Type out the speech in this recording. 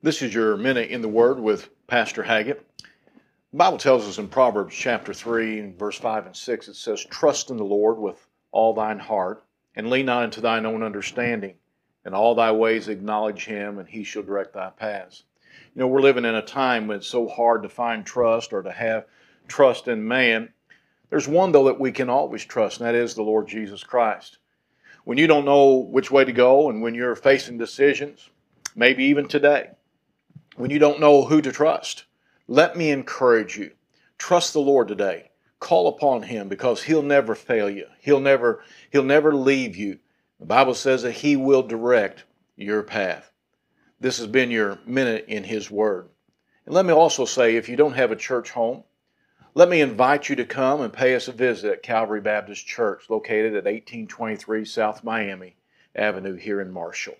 This is your Minute in the Word with Pastor Haggett. The Bible tells us in Proverbs chapter 3, verse 5 and 6, it says, Trust in the Lord with all thine heart, and lean not into thine own understanding. In all thy ways acknowledge him, and he shall direct thy paths. You know, we're living in a time when it's so hard to find trust or to have trust in man. There's one, though, that we can always trust, and that is the Lord Jesus Christ. When you don't know which way to go, and when you're facing decisions, maybe even today, when you don't know who to trust, let me encourage you. Trust the Lord today. Call upon him because he'll never fail you. He'll never he'll never leave you. The Bible says that he will direct your path. This has been your minute in his word. And let me also say if you don't have a church home, let me invite you to come and pay us a visit at Calvary Baptist Church located at 1823 South Miami Avenue here in Marshall.